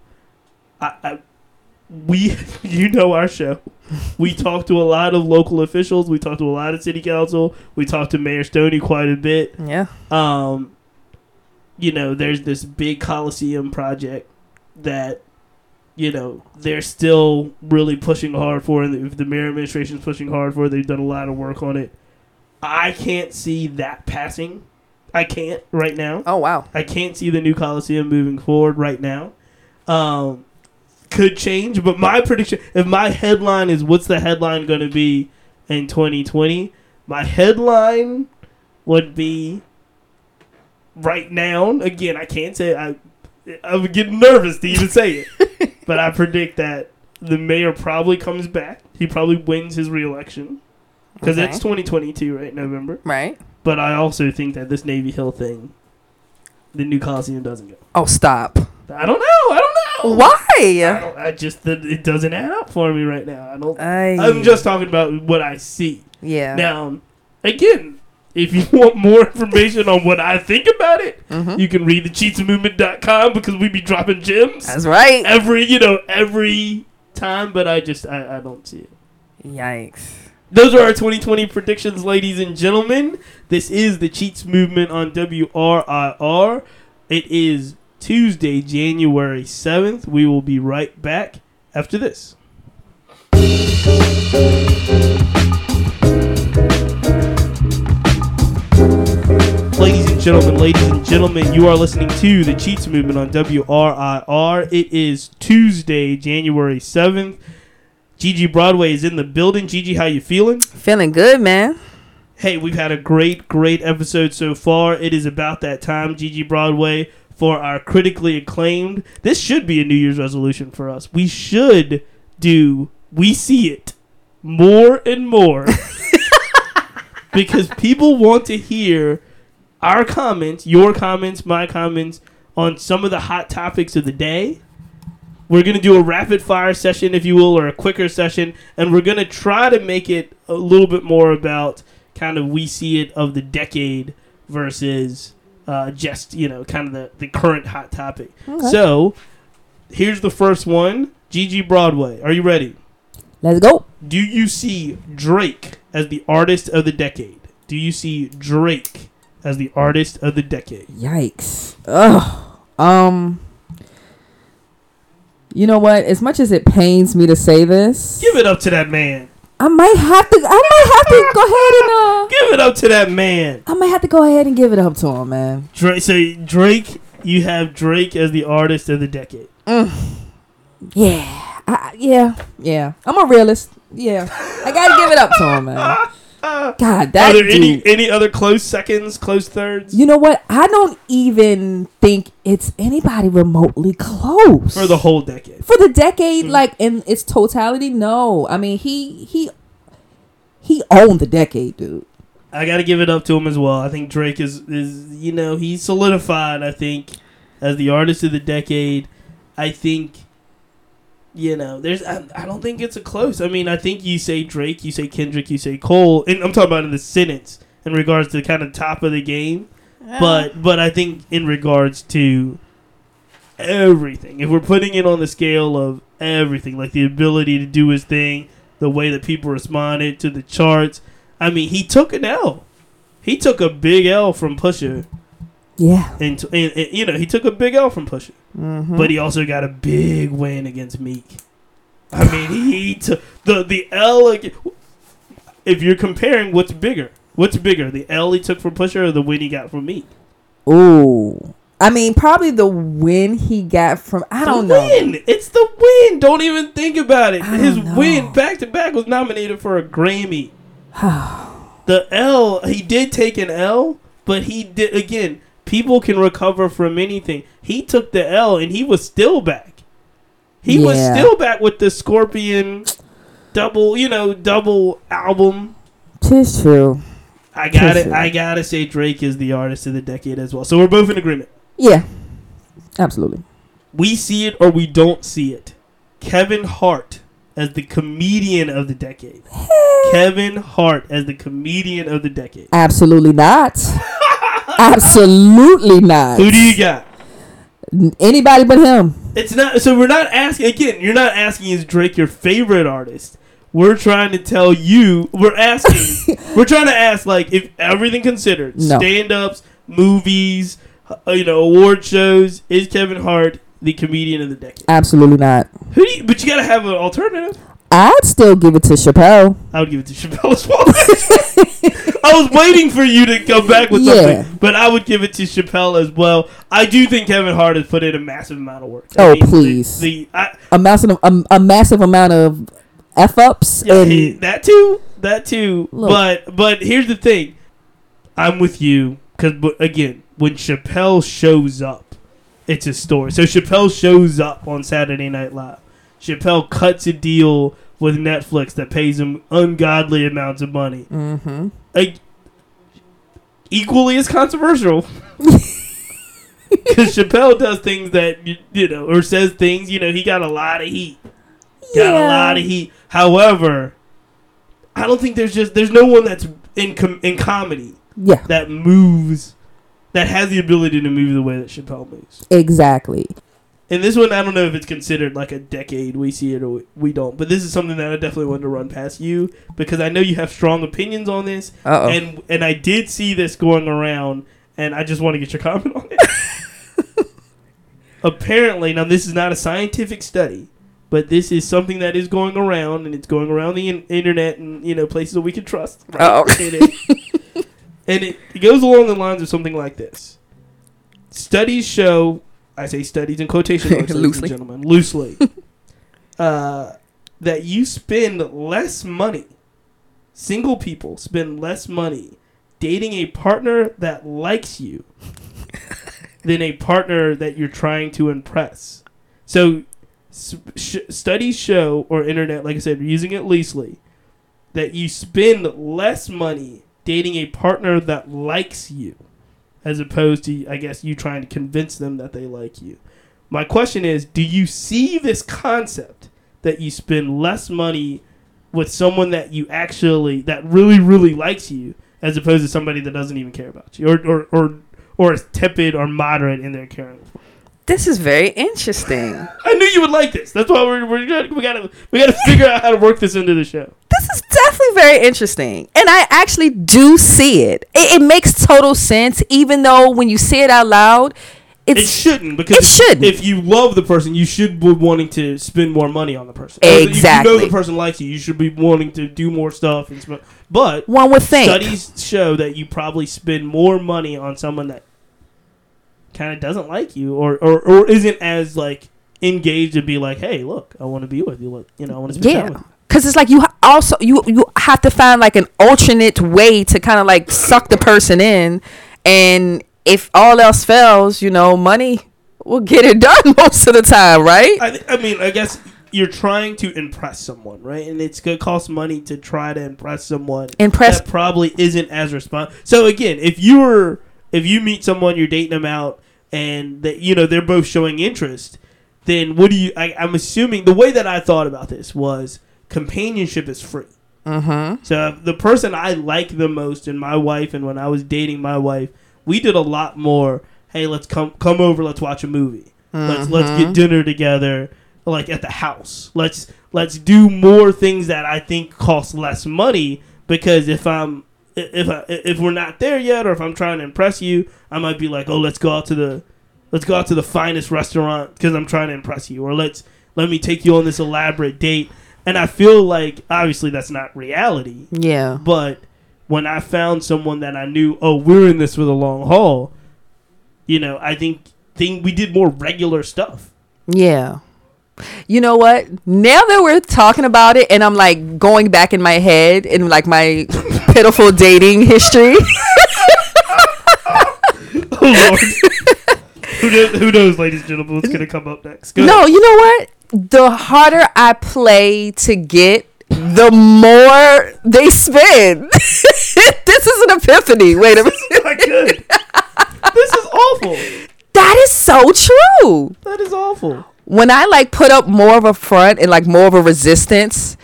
I, I we you know our show. We talk to a lot of local officials. We talk to a lot of city council. We talk to Mayor Stoney quite a bit Yeah. um, you know, there's this big Coliseum project that, you know, they're still really pushing hard for, and the, the mayor administration is pushing hard for. They've done a lot of work on it. I can't see that passing. I can't right now. Oh wow. I can't see the new Coliseum moving forward right now. Um, could change, but my prediction, if my headline is what's the headline going to be in 2020, my headline would be right now. Again, I can't say I. I'm getting nervous to even say it, but I predict that the mayor probably comes back. He probably wins his reelection because Okay. it's 2022, right? November. Right. But I also think that this Navy Hill thing, the new Coliseum doesn't go. Oh stop. I don't know. I don't know. I, Why? don't, I just it it doesn't add up for me right now. I don't. Ay. I'm just talking about what I see. Yeah. Now, again, if you want more information on what I think about it, mm-hmm. you can read the cheatsmovement.com because we be dropping gems That's right. every, you know, every time, but I just I, I don't see it. Yikes. Those are our 2020 predictions, ladies and gentlemen. This is the Cheats Movement on WRIR. It is Tuesday, January 7th. We will be right back after this. Gentlemen, ladies and gentlemen, you are listening to the Cheats Movement on WRIR. It is Tuesday, January 7th. Gigi Broadway is in the building. Gigi, how you feeling? Feeling good, man. Hey, we've had a great, great episode so far. It is about that time, Gigi Broadway, for our critically acclaimed. This should be a New Year's resolution for us. We should do We See It more and more because people want to hear our comments, your comments, my comments on some of the hot topics of the day. We're going to do a rapid fire session, if you will, or a quicker session, and we're going to try to make it a little bit more about kind of we see it of the decade versus uh, just, you know, kind of the, the current hot topic. So here's the first one Gigi Broadway. Are you ready? Let's go. Do you see Drake as the artist of the decade? Do you see Drake as the artist of the decade? Yikes. Ugh. Um. You know what? As much as it pains me to say this, Give it up to that man. I might have to. I might have to go ahead and uh. Give it up to that man. I might have to go ahead and give it up to him, man. Drake. So Drake, you have Drake as the artist of the decade. Yeah. I, yeah. Yeah. I'm a realist. Yeah. I gotta give it up to him, man. God, that Are there dude. any any other close seconds, close thirds You know what? I don't even think it's anybody remotely close for the whole decade? for the decade, mm-hmm. like in its totality. No, I mean he he he owned the decade, dude. I got to give it up to him as well. I think Drake is is you know he's solidified. I think as the artist of the decade. I think you know there's I, I don't think it's a close. I mean I think you say Drake, you say Kendrick, you say Cole, and I'm talking about in the sentence in regards to kind of top of the game. But but I think in regards to everything, if we're putting it on the scale of everything, like the ability to do his thing, the way that people responded to the charts. I mean, he took an L. He took a big L from Pusha, Yeah, and, and, and, you know he took a big L from Pusha, mm-hmm. but he also got a big win against Meek. I mean, he took the the L. ag- If you're comparing, what's bigger? What's bigger, the L he took from Pusha or the win he got from Meek? Ooh. I mean, probably the win he got from I don't know. Win. It's the win. Don't even think about it. I His win back to back was nominated for a Grammy. the L, he did take an L, but he did again. People can recover from anything. He took the L and he was still back. He was still back with the Scorpion double, you know, double album. Tis true. I got it. I gotta say Drake is the artist of the decade as well. So we're both in agreement. Yeah, absolutely. we see it or we don't see it. Kevin Hart as the comedian of the decade. Kevin Hart as the comedian of the decade. Absolutely not. absolutely not. Who do you got? Anybody but him. It's not. So we're not asking again. You're not asking is Drake your favorite artist. We're trying to tell you. We're asking. we're trying to ask like if everything considered, No. stand-ups, movies, uh, you know, award shows. Is Kevin Hart the comedian of the decade? Absolutely not. Who do you, but you gotta have an alternative. I'd still give it to Chappelle. I would give it to Chappelle as well. I was waiting for you to come back with Yeah. something, but I would give it to Chappelle as well. I do think Kevin Hart has put in a massive amount of work. Oh, I Oh, mean, the- please. The, I, A massive, a, a massive amount of f ups yeah, and he- that too, that too. Look. But but here's the thing, I'm with you because again, when Chappelle shows up, it's a story. So Chappelle shows up on Saturday Night Live. Chappelle cuts a deal with Netflix that pays him ungodly amounts of money. mm-hmm. like equally as controversial. Because Chappelle does things that you, you know, or says things. You know, he got a lot of heat. Got a lot of heat. However, I don't think there's just there's no one that's in com- in comedy Yeah, that moves that has the ability to move the way that Chappelle moves. exactly. And this one, I don't know if it's considered like a decade. We see it or we don't. But this is something that I definitely wanted to run past you because I know you have strong opinions on this. Uh-oh. And and I did see this going around, and I just want to get your comment on it. Apparently, now this is not a scientific study, but this is something that is going around, and it's going around the in- internet and you know places that we can trust. right? And it- and it, it goes along the lines of something like this: Studies show, I say studies in quotation marks, ladies Loosely. and gentlemen, loosely, uh, that you spend less money. Single people spend less money dating a partner that likes you than a partner that you're trying to impress. So, sh- studies show, or internet, like I said, using it loosely, that you spend less money dating a partner that likes you, as opposed to, I guess, you trying to convince them that they like you. My question is, do you see this concept that you spend less money with someone that you actually that really really likes you, as opposed to somebody that doesn't even care about you, or or or, or is tepid or moderate in their caring? for? This is very interesting. I knew you would like this. That's why we're, we're we gotta we gotta figure out how to work this into the show. this is definitely very interesting. And I actually do see it. It, it makes total sense, even though when you say it out loud, It shouldn't because It shouldn't. If you love the person, you should be wanting to spend more money on the person. Exactly. If you know the person likes you, you should be wanting to do more stuff. And sp- but one would think. studies show that you probably spend more money on someone that kind of doesn't like you or, or, or isn't as like engaged to be like, hey, look, I want to be with you. Look, you know, I want to spend time Yeah. with you. Cause it's like you also you you have to find like an alternate way to kind of like suck the person in, and if all else fails, you know, money will get it done most of the time, right? I, th- I mean, I guess you're trying to impress someone, right? And it's gonna cost money to try to impress someone. Impress- that probably isn't as respond. So again, if you're if you meet someone, you're dating them out, and that you know they're both showing interest, then what do you? I, I'm assuming the way that I thought about this was companionship is free. Mm-hmm. So the person I like the most in my wife, and when I was dating my wife, we did a lot more. Hey, let's come come over. Let's watch a movie. Let's let's Mm-hmm. get dinner together, like at the house. Let's let's do more things that I think cost less money. Because if I'm if I, if we're not there yet, or if I'm trying to impress you, I might be like, oh, let's go out to the let's go out to the finest restaurant because I'm trying to impress you, or let's let me take you on this elaborate date. And I feel like obviously that's not reality. Yeah. But when I found someone that I knew, oh, we're in this for the long haul, you know, I think thing we did more regular stuff. Yeah. You know what? Now that we're talking about it, and I'm like going back in my head in like my pitiful dating history. Oh Lord. who, knows, who knows, ladies and gentlemen, what's gonna come up next? Go No, ahead. you know what? The harder I play to get, the more they spend. this is an epiphany. Wait a minute. this is awful. That is so true. That is awful. When I like put up more of a front and like more of a resistance,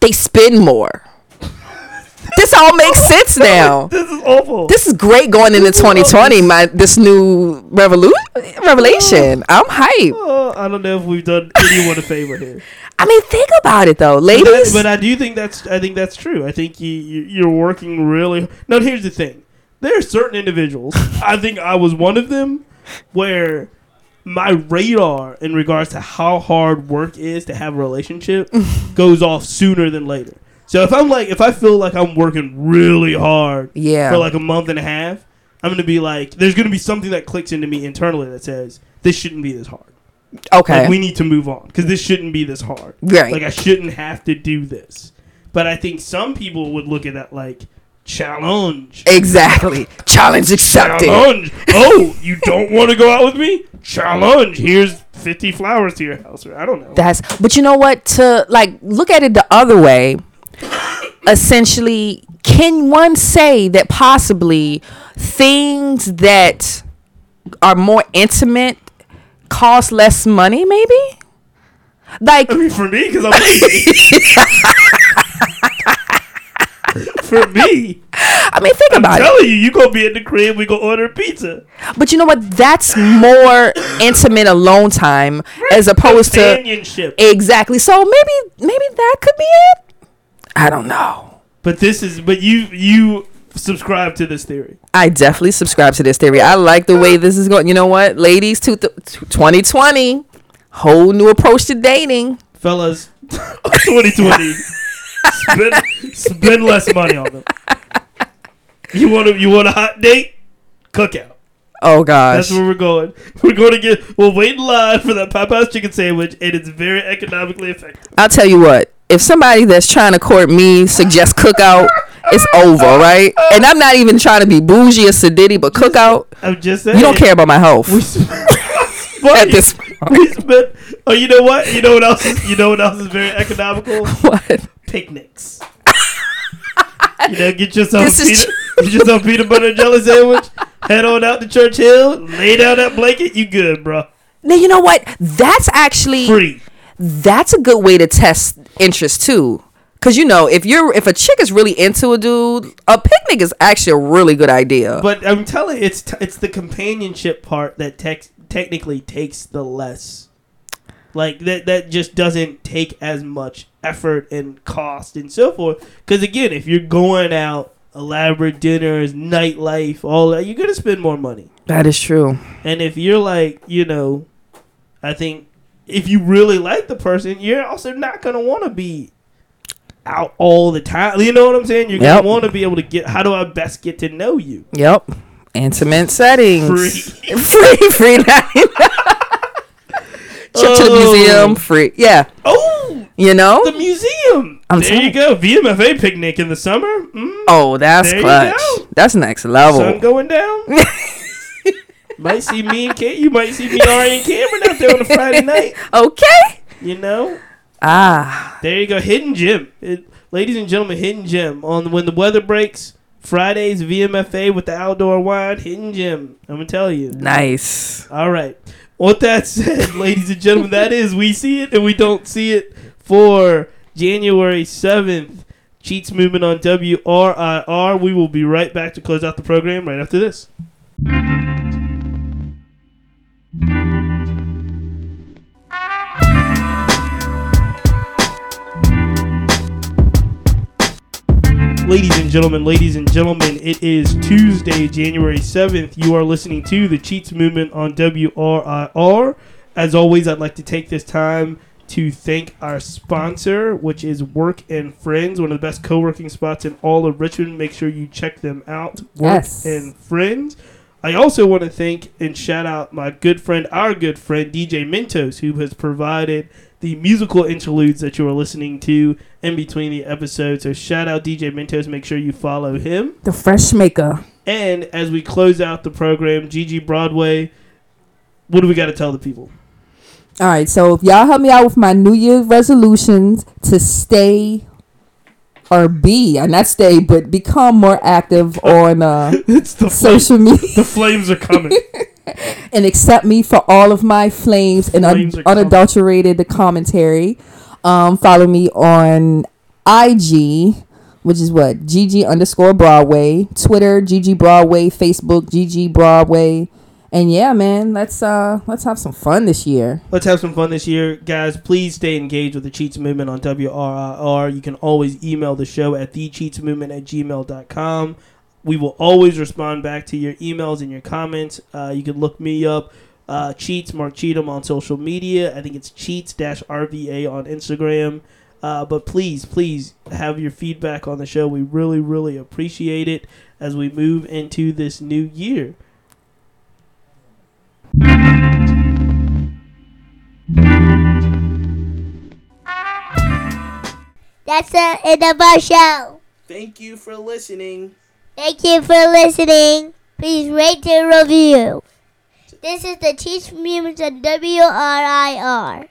they spend more. this all makes sense now. This is awful. This is great going into 2020. My this new revolu- revelation. I'm hype. Oh, uh, I don't know if we've done anyone a favor here. I mean, think about it though, But, ladies. but I do think that's I think that's true. I think you, you you're working really. Now here's the thing: there are certain individuals. I think I was one of them, where my radar in regards to how hard work is to have a relationship goes off sooner than later. So if I'm like, if I feel like I'm working really hard Yeah. for like a month and a half, I'm gonna be like, there's gonna be something that clicks into me internally that says this shouldn't be this hard. okay. Like we need to move on because this shouldn't be this hard. Right. Like I shouldn't have to do this. But I think some people would look at that like challenge. exactly. Challenge accepted. Challenge. Oh, you don't want to go out with me? Challenge. Here's 50 flowers to your house. Or I don't know. That's but you know what? To like look at it the other way, essentially, can one say that possibly things that are more intimate cost less money maybe like I mean, for me, because I'm lazy. for me, i mean think I'm about it telling you, you gonna be in the crib. We gonna order pizza. but you know what that's more intimate alone time as opposed to Companionship. exactly so maybe maybe that could be it i don't know But this is, but you you subscribe to this theory. I definitely subscribe to this theory. I like the way this is going. You know what, ladies, two th- 2020, whole new approach to dating. fellas. 2020. spend spend less money on them. You want to you want a hot date? Cookout. Oh gosh, That's where we're going. We're going to get. We'll wait in line for that Popeye's chicken sandwich, and it's very economically effective. I'll tell you what. If somebody that's trying to court me suggests cookout, it's over, right? And I'm not even trying to be bougie or sedity, but cookout, I'm just saying. you don't care about my health at this Spend. Oh, you know what? You know what else? Is, you know what else is very economical? What? Picnics. you know, get yourself peanut, get yourself a peanut butter and jelly sandwich. Head on out to Church Hill. Lay down that blanket. You good, bro? Now you know what? That's actually Free. that's a good way to test interest too. Cause you know, if you're if a chick is really into a dude, a picnic is actually a really good idea. But I'm telling you, it's t- it's the companionship part that tex- technically takes the less. Like that that just doesn't take as much effort and cost and so forth. Because again, if you're going out, elaborate dinners, nightlife, all that, you're gonna spend more money. that is true. And if you're like, you know, I think if you really like the person, you're also not gonna want to be out all the time. You know what I'm saying? You're gonna want to be able to get. How do I best get to know you? Yep. Intimate settings. Free. free, free night. Trip to the Oh. museum, free. Yeah. Oh, You know? the museum. I'm there you go. VMFA picnic in the summer. Mm, oh, that's There clutch. That's next level. sun going down. might see me and Kate. You might see me, Ari, and Cameron out there on a Friday night. Okay. You know. Ah. There you go, hidden gem, it, ladies and gentlemen, hidden gem on when the weather breaks. Fridays VMFA with the outdoor wine, hidden gem. I'm gonna tell you. Nice. All right. With that said, ladies and gentlemen, that is we see it and we don't see it for January seventh. Cheats movement on WRIR. We will be right back to close out the program right after this. Ladies and gentlemen, ladies and gentlemen, it is Tuesday, January 7th. You are listening to the Cheats Movement on WRIR. As always, I'd like to take this time to thank our sponsor, which is Work and Friends, one of the best co working spots in all of Richmond. Make sure you check them out. Work Yes. and Friends. I also want to thank and shout out my good friend, our good friend, DJ Mentos, who has provided the musical interludes that you are listening to in between the episodes. So shout out DJ Mentos. Make sure you follow him. The fresh maker. And as we close out the program, Gigi Broadway, what do we got to tell the people? All right, so if y'all help me out with my New Year's resolutions to stay or be, and not stay, but become more active on uh, It's the social media the flames are coming. and accept me for all of my flames and un- Flames unadulterated commentary. Um, follow me on IG, which is what GG underscore Broadway, Twitter GG Broadway, Facebook GG Broadway, and yeah, man, let's uh let's have some fun this year. Let's have some fun this year, guys. Please stay engaged with the Cheats Movement on WRIR. You can always email the show at thecheatsmovement at gmail.com. We will always respond back to your emails and your comments. Uh, you can look me up, uh, Cheats, Mark Cheatham on social media. I think it's Cheats RVA on Instagram. Uh, but please, please have your feedback on the show. We really, really appreciate it as we move into this new year. That's the end of our show. Thank you for listening. Thank you for listening. Please rate and review. This is the Teach on WRIR.